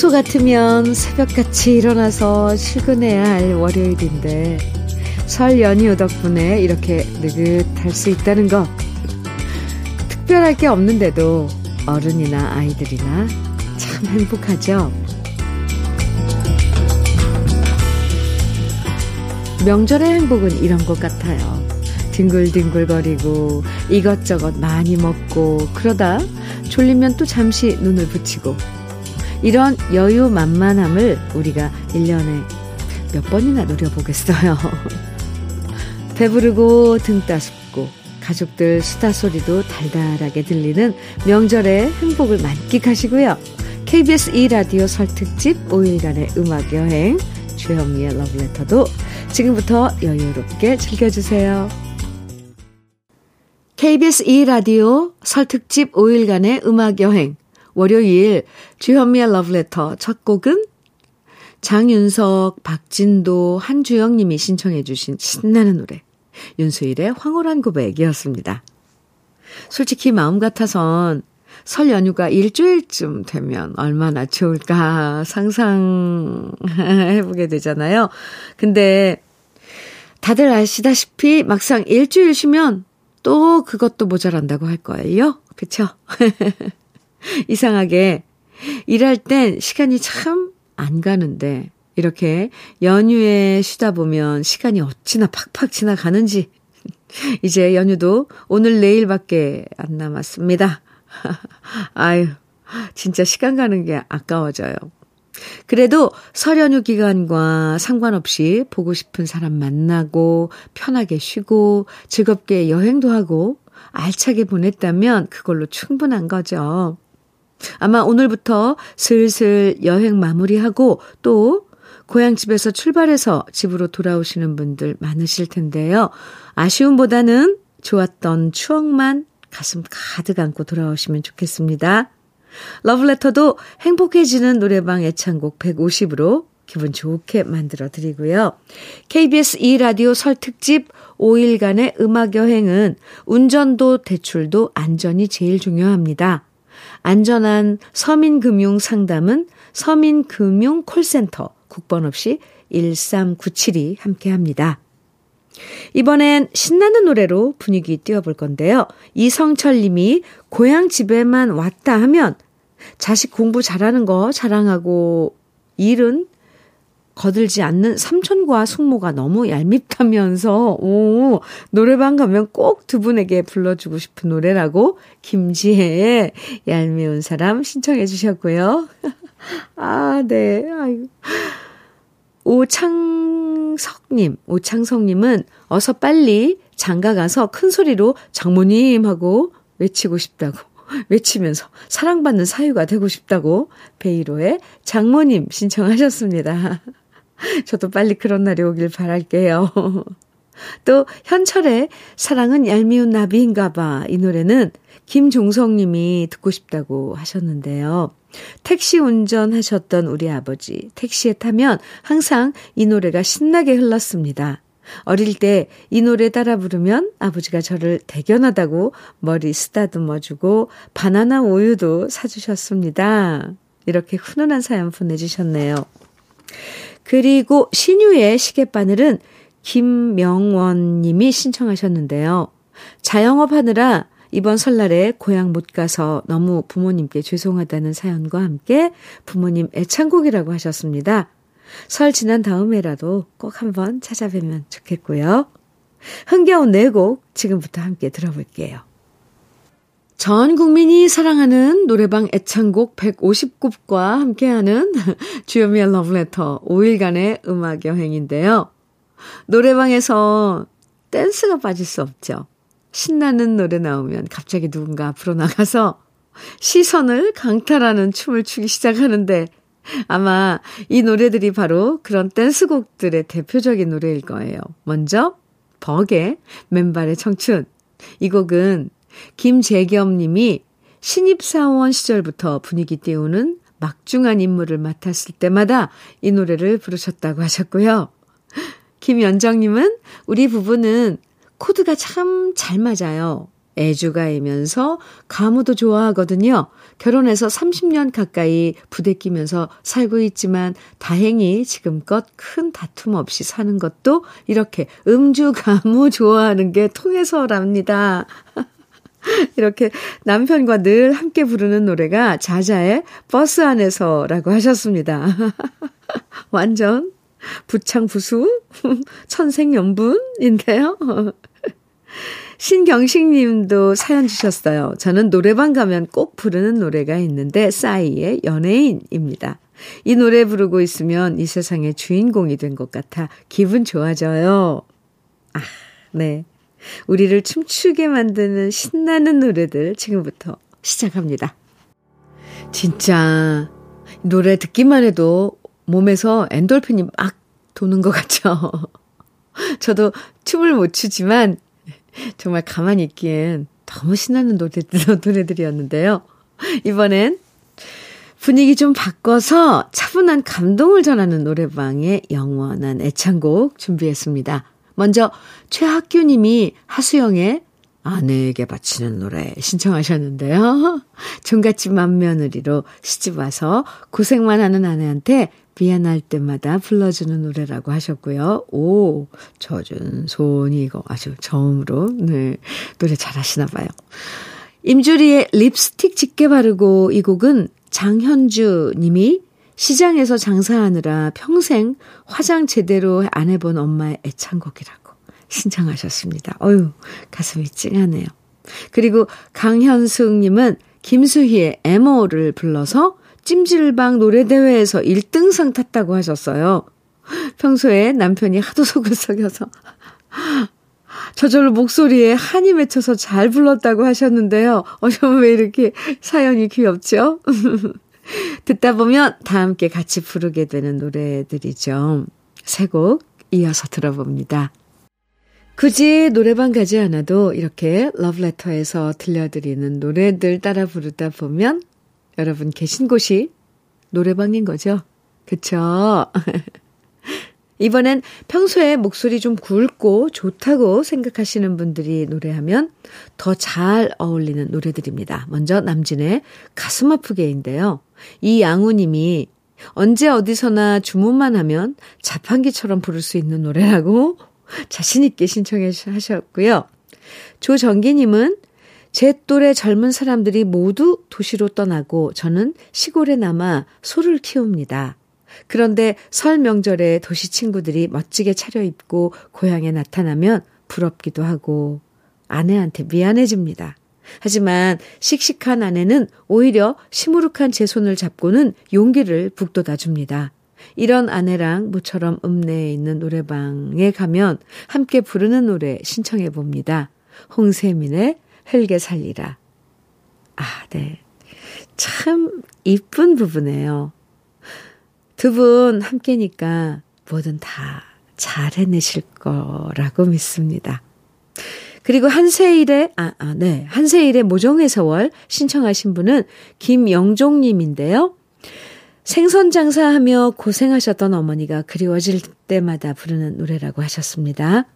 평소 같으면 새벽같이 일어나서 출근해야 할 월요일인데 설 연휴 덕분에 이렇게 느긋할 수 있다는 것. 특별할 게 없는데도 어른이나 아이들이나 참 행복하죠. 명절의 행복은 이런 것 같아요. 뒹굴뒹굴거리고 이것저것 많이 먹고 그러다 졸리면 또 잠시 눈을 붙이고 이런 여유 만만함을 우리가 1년에 몇 번이나 누려보겠어요. 배부르고 등 따숩고 가족들 수다 소리도 달달하게 들리는 명절의 행복을 만끽하시고요. KBS 2라디오 설특집 5일간의 음악여행 주현미의 러브레터도 지금부터 여유롭게 즐겨주세요. KBS 2라디오 설특집 5일간의 음악여행 월요일 주현미의 러브레터 첫 곡은 장윤석, 박진도, 한주영 님이 신청해 주신 신나는 노래 윤수일의 황홀한 고백이었습니다. 솔직히 마음 같아선 설 연휴가 일주일쯤 되면 얼마나 좋을까 상상해보게 되잖아요. 근데 다들 아시다시피 막상 일주일 쉬면 또 그것도 모자란다고 할 거예요. 그쵸? 이상하게 일할 땐 시간이 참 안 가는데 이렇게 연휴에 쉬다 보면 시간이 어찌나 팍팍 지나가는지 이제 연휴도 오늘 내일밖에 안 남았습니다. 아유, 진짜 시간 가는 게 아까워져요. 그래도 설 연휴 기간과 상관없이 보고 싶은 사람 만나고 편하게 쉬고 즐겁게 여행도 하고 알차게 보냈다면 그걸로 충분한 거죠. 아마 오늘부터 슬슬 여행 마무리하고 또 고향집에서 출발해서 집으로 돌아오시는 분들 많으실 텐데요. 아쉬움보다는 좋았던 추억만 가슴 가득 안고 돌아오시면 좋겠습니다. 러브레터도 행복해지는 노래방 애창곡 150으로 기분 좋게 만들어 드리고요. KBS 2라디오 설 특집 5일간의 음악여행은 운전도 대출도 안전이 제일 중요합니다. 안전한 서민금융 상담은 서민금융 콜센터 국번 없이 1397이 함께 합니다. 이번엔 신나는 노래로 분위기 띄워볼 건데요. 이성철 님이 고향 집에만 왔다 하면 자식 공부 잘하는 거 자랑하고 일은 거들지 않는 삼촌과 숙모가 너무 얄밉다면서, 오, 노래방 가면 꼭 두 분에게 불러주고 싶은 노래라고 김지혜의 얄미운 사람 신청해 주셨고요. 아, 네. 아유. 오창석님, 오창석님은 어서 빨리 장가 가서 큰 소리로 장모님 하고 외치고 싶다고, 외치면서 사랑받는 사유가 되고 싶다고 베이로의 장모님 신청하셨습니다. 저도 빨리 그런 날이 오길 바랄게요. 또 현철의 사랑은 얄미운 나비인가 봐. 이 노래는 김종성 님이 듣고 싶다고 하셨는데요. 택시 운전하셨던 우리 아버지, 택시에 타면 항상 이 노래가 신나게 흘렀습니다. 어릴 때 이 노래 따라 부르면 아버지가 저를 대견하다고 머리 쓰다듬어 주고 바나나 우유도 사주셨습니다. 이렇게 훈훈한 사연 보내주셨네요. 그리고 신유의 시계바늘은 김명원 님이 신청하셨는데요. 자영업 하느라 이번 설날에 고향 못 가서 너무 부모님께 죄송하다는 사연과 함께 부모님 애창곡이라고 하셨습니다. 설 지난 다음에라도 꼭 한번 찾아뵈면 좋겠고요. 흥겨운 네곡 지금부터 함께 들어볼게요. 전 국민이 사랑하는 노래방 애창곡 150곡과 함께하는 주요미의 러브레터 5일간의 음악 여행인데요. 노래방에서 댄스가 빠질 수 없죠. 신나는 노래 나오면 갑자기 누군가 앞으로 나가서 시선을 강탈하는 춤을 추기 시작하는데 아마 이 노래들이 바로 그런 댄스곡들의 대표적인 노래일 거예요. 먼저 버의 맨발의 청춘. 이 곡은 김재겸 님이 신입사원 시절부터 분위기 띄우는 막중한 임무를 맡았을 때마다 이 노래를 부르셨다고 하셨고요. 김연정님은 우리 부부는 코드가 참 잘 맞아요. 애주가이면서 가무도 좋아하거든요. 결혼해서 30년 가까이 부대 끼면서 살고 있지만 다행히 지금껏 큰 다툼 없이 사는 것도 이렇게 음주 가무 좋아하는 게 통해서랍니다. 이렇게 남편과 늘 함께 부르는 노래가 자자의 버스 안에서라고 하셨습니다. 완전 부창부수 천생연분인데요. 신경식 님도 사연 주셨어요. 저는 노래방 가면 꼭 부르는 노래가 있는데 싸이의 연예인입니다. 이 노래 부르고 있으면 이 세상의 주인공이 된 것 같아 기분 좋아져요. 아, 네. 우리를 춤추게 만드는 신나는 노래들 지금부터 시작합니다. 진짜 노래 듣기만 해도 몸에서 엔돌핀이 막 도는 것 같죠? 저도 춤을 못 추지만 정말 가만히 있기엔 너무 신나는 노래, 노래들이었는데요. 이번엔 분위기 좀 바꿔서 차분한 감동을 전하는 노래방의 영원한 애창곡 준비했습니다. 먼저 최학규님이 하수영의 아내에게 바치는 노래 신청하셨는데요. 종갓집 맏며느리로 시집와서 고생만 하는 아내한테 미안할 때마다 불러주는 노래라고 하셨고요. 오, 젖은 손이 이거 아주 처음으로, 네, 노래 잘하시나 봐요. 임주리의 립스틱 짙게 바르고 이 곡은 장현주 님이 시장에서 장사하느라 평생 화장 제대로 안 해본 엄마의 애창곡이라고 신청하셨습니다. 어유 가슴이 찡하네요. 그리고 강현숙님은 김수희의 에모를 불러서 찜질방 노래대회에서 1등상 탔다고 하셨어요. 평소에 남편이 하도 속을 썩여서 저절로 목소리에 한이 맺혀서 잘 불렀다고 하셨는데요. 어쩜 왜 이렇게 사연이 귀엽죠? 듣다 보면 다 함께 같이 부르게 되는 노래들이죠. 세 곡 이어서 들어봅니다. 굳이 노래방 가지 않아도 이렇게 러브레터에서 들려드리는 노래들 따라 부르다 보면 여러분 계신 곳이 노래방인 거죠? 그쵸? 이번엔 평소에 목소리 좀 굵고 좋다고 생각하시는 분들이 노래하면 더 잘 어울리는 노래들입니다. 먼저 남진의 가슴 아프게인데요. 이 양우님이 언제 어디서나 주문만 하면 자판기처럼 부를 수 있는 노래라고 자신있게 신청해 하셨고요. 조정기님은 제 또래 젊은 사람들이 모두 도시로 떠나고 저는 시골에 남아 소를 키웁니다. 그런데 설 명절에 도시 친구들이 멋지게 차려입고 고향에 나타나면 부럽기도 하고 아내한테 미안해집니다. 하지만 씩씩한 아내는 오히려 시무룩한 제 손을 잡고는 용기를 북돋아 줍니다. 이런 아내랑 모처럼 읍내에 있는 노래방에 가면 함께 부르는 노래 신청해 봅니다. 홍세민의 흙에 살리라. 아, 네. 참 이쁜 부부네요. 두 분 함께니까 뭐든 다 잘 해내실 거라고 믿습니다. 그리고 한세일의, 아, 아, 네. 한세일의 모종의 세월 신청하신 분은 김영종 님인데요. 생선 장사하며 고생하셨던 어머니가 그리워질 때마다 부르는 노래라고 하셨습니다.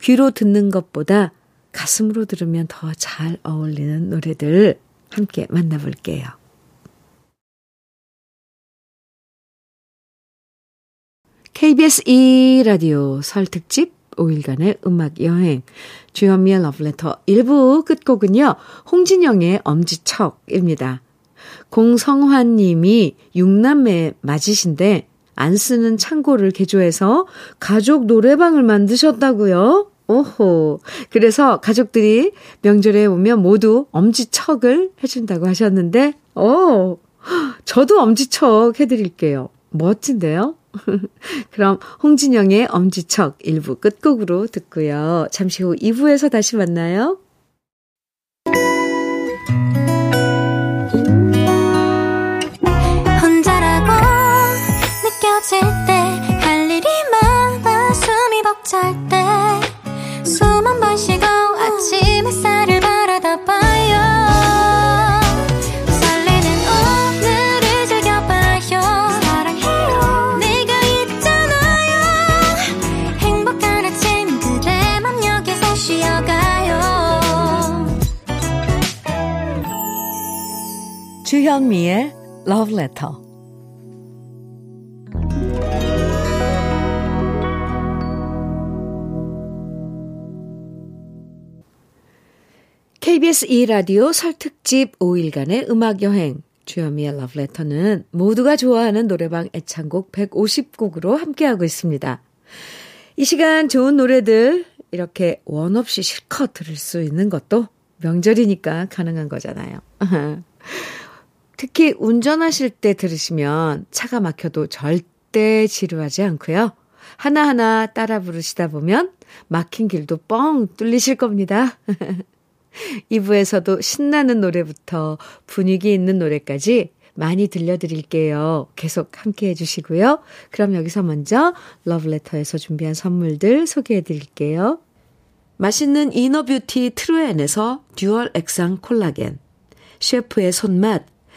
귀로 듣는 것보다 가슴으로 들으면 더 잘 어울리는 노래들 함께 만나볼게요. KBS 2라디오 설 특집 5일간의 음악 여행 주현미의 러브레터 1부 끝곡은요. 홍진영의 엄지척입니다. 공성환 님이 6남매 맞으신데 안 쓰는 창고를 개조해서 가족 노래방을 만드셨다고요? 오호. 그래서 가족들이 명절에 오면 모두 엄지척을 해준다고 하셨는데, 오, 저도 엄지척 해드릴게요. 멋진데요? 그럼 홍진영의 엄지척 1부 끝곡으로 듣고요. 잠시 후 2부에서 다시 만나요. 주현미의 Love Letter. KBS 2라디오 설 특집 5일간의 음악여행 주현미의 러브레터는 모두가 좋아하는 노래방 애창곡 150곡으로 함께하고 있습니다. 이 시간 좋은 노래들 이렇게 원 없이 실컷 들을 수 있는 것도 명절이니까 가능한 거잖아요. 특히 운전하실 때 들으시면 차가 막혀도 절대 지루하지 않고요. 하나하나 따라 부르시다 보면 막힌 길도 뻥 뚫리실 겁니다. 2부에서도 신나는 노래부터 분위기 있는 노래까지 많이 들려드릴게요. 계속 함께 해주시고요. 그럼 여기서 먼저 러브레터에서 준비한 선물들 소개해 드릴게요. 맛있는 inner beauty 트루엔에서 dual 액상 콜라겐, 셰프의 손맛,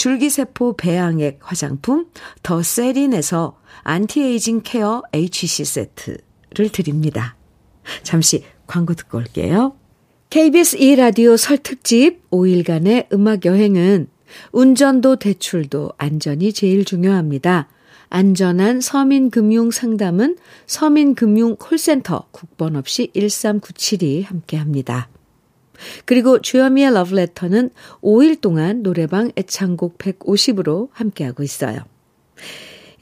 줄기세포 배양액 화장품 더 세린에서 anti-aging care HC 세트를 드립니다. 잠시 광고 듣고 올게요. KBS 2라디오 설특집 5일간의 음악 여행은 운전도 대출도 안전이 제일 중요합니다. 안전한 서민금융 상담은 서민금융 콜센터 국번 없이 1397이 함께 합니다. 그리고 주여미의 러브레터는 5일 동안 노래방 애창곡 150으로 함께하고 있어요.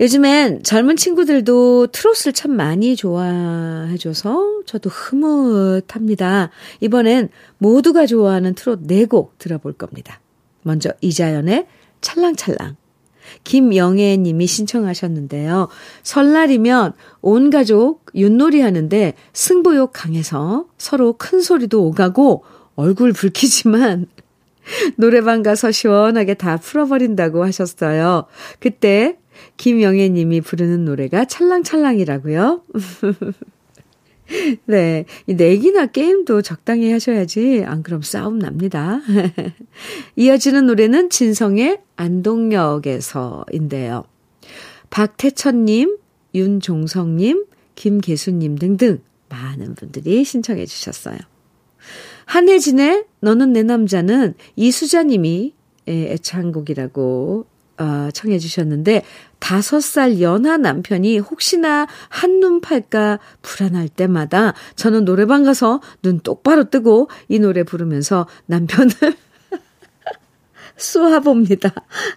요즘엔 젊은 친구들도 트롯을 참 많이 좋아해줘서 저도 흐뭇합니다. 이번엔 모두가 좋아하는 트롯 4곡 들어볼 겁니다. 먼저 이자연의 찰랑찰랑. 김영애 님이 신청하셨는데요. 설날이면 온 가족 윷놀이 하는데 승부욕 강해서 서로 큰 소리도 오가고 얼굴 붉히지만 노래방 가서 시원하게 다 풀어버린다고 하셨어요. 그때 김영애 님이 부르는 노래가 찰랑찰랑이라고요. 네. 이 내기나 게임도 적당히 하셔야지. 안 그럼 싸움 납니다. 이어지는 노래는 진성의 안동역에서인데요. 박태천님, 윤종성님, 김계수님 등등 많은 분들이 신청해 주셨어요. 한혜진의 너는 내 남자는 이수자님이 애창곡이라고 어, 청해 주셨는데 다섯 살 연하 남편이 혹시나 한눈 팔까 불안할 때마다 저는 노래방 가서 눈 똑바로 뜨고 이 노래 부르면서 남편을 쏘아봅니다.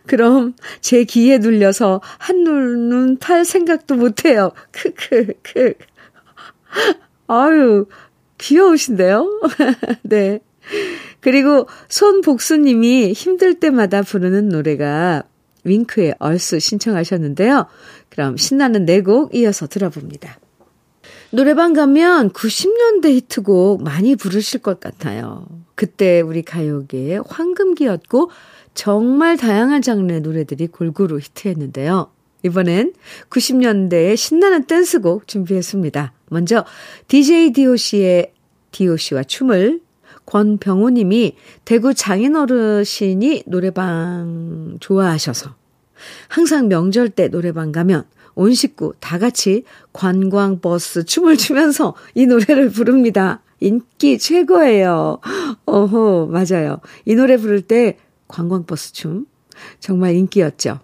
그럼 제 귀에 눌려서 한눈은 팔 생각도 못해요. 크크크. 아유, 귀여우신데요? 네. 그리고 손복수님이 힘들 때마다 부르는 노래가 윙크의 얼쑤 신청하셨는데요. 그럼 신나는 네 곡 이어서 들어봅니다. 노래방 가면 90년대 히트곡 많이 부르실 것 같아요. 그때 우리 가요계의 황금기였고 정말 다양한 장르의 노래들이 골고루 히트했는데요. 이번엔 90년대의 신나는 댄스곡 준비했습니다. 먼저 DJ DOC의 DOC와 춤을 권병호 님이 대구 장인 어르신이 노래방 좋아하셔서 항상 명절 때 노래방 가면 온 식구 다 같이 관광버스 춤을 추면서 이 노래를 부릅니다. 인기 최고예요. 어허, 맞아요. 이 노래 부를 때 관광버스 춤 정말 인기였죠.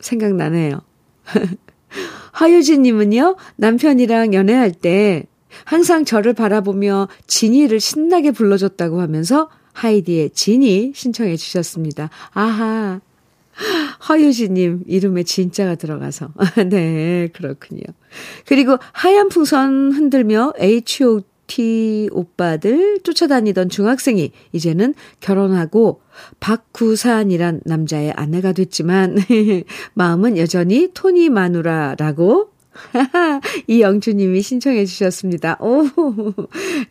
생각나네요. 하유진님은요, 남편이랑 연애할 때 항상 저를 바라보며 진이를 신나게 불러줬다고 하면서 하이디의 진이 신청해 주셨습니다. 아하. 허유지님 이름에 진짜가 들어가서. 네, 그렇군요. 그리고 하얀 풍선 흔들며 H.O.T 오빠들 쫓아다니던 중학생이 이제는 결혼하고 박구산이란 남자의 아내가 됐지만 마음은 여전히 토니 마누라라고 이영주님이 신청해 주셨습니다. 오,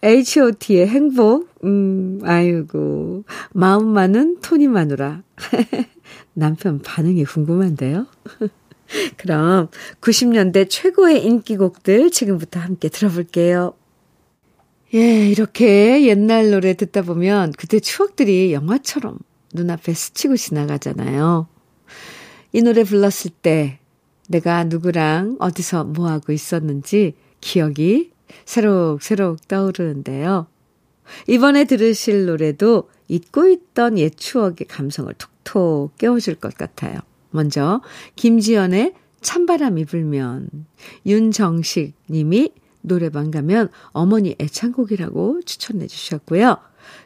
H.O.T의 행복. 음, 아이고. 마음만은 토니 마누라. 남편 반응이 궁금한데요. 그럼 90년대 최고의 인기곡들 지금부터 함께 들어볼게요. 예, 이렇게 옛날 노래 듣다 보면 그때 추억들이 영화처럼 눈앞에 스치고 지나가잖아요. 이 노래 불렀을 때 내가 누구랑 어디서 뭐 하고 있었는지 기억이 새록새록 떠오르는데요. 이번에 들으실 노래도 잊고 있던 옛 추억의 감성을 톡톡 깨워줄 것 같아요. 먼저 김지연의 찬바람이 불면 윤정식 님이 노래방 가면 어머니 애창곡이라고 추천해 주셨고요.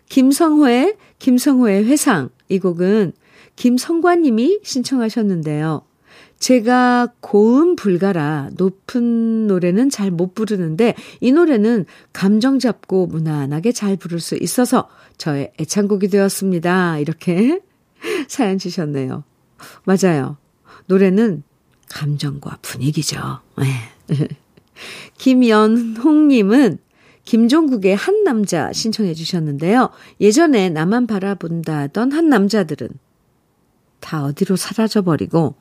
김성호의 김성호의 회상 이 곡은 김성관 님이 신청하셨는데요. 제가 고음 불가라 높은 노래는 잘 못 부르는데 이 노래는 감정 잡고 무난하게 잘 부를 수 있어서 저의 애창곡이 되었습니다. 이렇게 사연 주셨네요. 맞아요. 노래는 감정과 분위기죠. 네. 김연홍님은 김종국의 한 남자 신청해 주셨는데요. 예전에 나만 바라본다던 한 남자들은 다 어디로 사라져버리고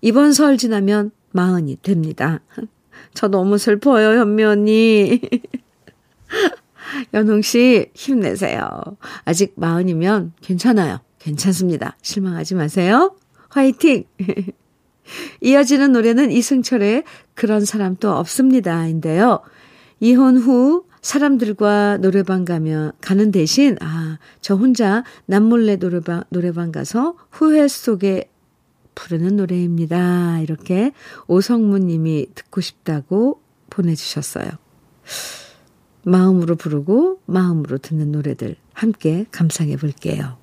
이번 설 지나면 마흔이 됩니다. 저 너무 슬퍼요, 현미 언니. 연홍 씨, 힘내세요. 아직 마흔이면 괜찮아요. 괜찮습니다. 실망하지 마세요. 화이팅! 이어지는 노래는 이승철의 그런 사람 도 없습니다. 인데요. 이혼 후 사람들과 노래방 가면, 가는 대신, 아, 저 혼자 남몰래 노래방, 노래방 가서 후회 속에 부르는 노래입니다. 이렇게 오성문 님이 듣고 싶다고 보내 주셨어요. 마음으로 부르고 마음으로 듣는 노래들 함께 감상해 볼게요.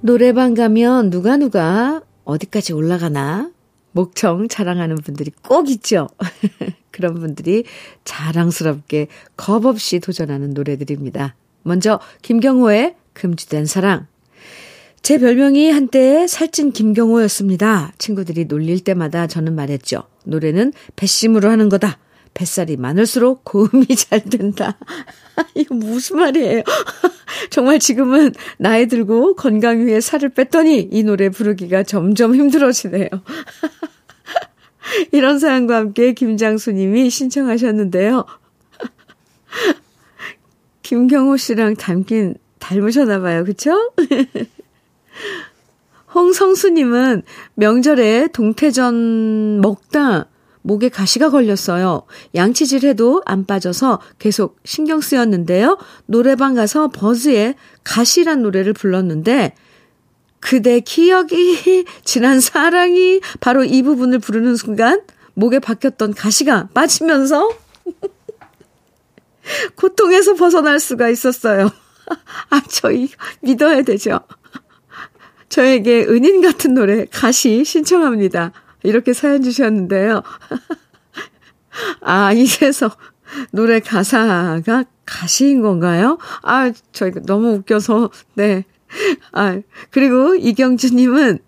노래방 가면 누가 누가 어디까지 올라가나 목청 자랑하는 분들이 꼭 있죠. 그런 분들이 자랑스럽게 겁 없이 도전하는 노래들입니다. 먼저 김경호의 금지된 사랑 제 별명이 한때 살찐 김경호였습니다. 친구들이 놀릴 때마다 저는 말했죠. 노래는 배심으로 하는 거다. 뱃살이 많을수록 고음이 잘 된다. 이거 무슨 말이에요? 정말 지금은 나이 들고 건강 위해 살을 뺐더니 이 노래 부르기가 점점 힘들어지네요. 이런 사연과 함께 김장수 님이 신청하셨는데요. 김경호 씨랑 닮긴 닮으셨나 봐요. 그쵸? 홍성수님은 명절에 동태전 먹다 목에 가시가 걸렸어요. 양치질 해도 안 빠져서 계속 신경 쓰였는데요. 노래방 가서 버즈의 가시란 노래를 불렀는데 그대 기억이 지난 사랑이 바로 이 부분을 부르는 순간 목에 박혔던 가시가 빠지면서 고통에서 벗어날 수가 있었어요. 아, 저희 믿어야 되죠. 저에게 은인 같은 노래 가시 신청합니다. 이렇게 사연 주셨는데요. 아, 이래서 노래 가사가 가시인 건가요? 아, 저 이거 너무 웃겨서, 네. 아, 그리고 이경주님은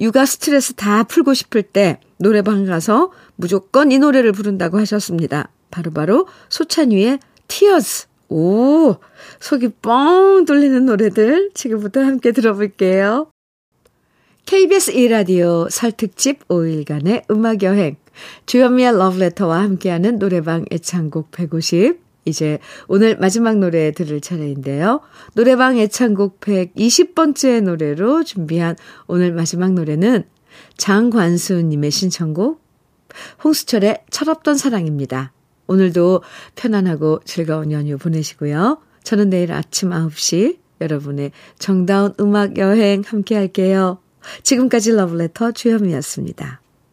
육아 스트레스 다 풀고 싶을 때 노래방 가서 무조건 이 노래를 부른다고 하셨습니다. 바로바로 바로 소찬휘의 Tears. 오, 속이 뻥 뚫리는 노래들 지금부터 함께 들어볼게요. KBS 이라디오 설특집 5일간의 음악여행 주현미의 러브레터와 함께하는 노래방 애창곡 150 이제 오늘 마지막 노래 들을 차례인데요. 노래방 애창곡 120번째 노래로 준비한 오늘 마지막 노래는 장관수님의 신청곡 홍수철의 철없던 사랑입니다. 오늘도 편안하고 즐거운 연휴 보내시고요. 저는 내일 아침 9시 여러분의 정다운 음악 여행 함께 할게요. 지금까지 러브레터 주현미였습니다.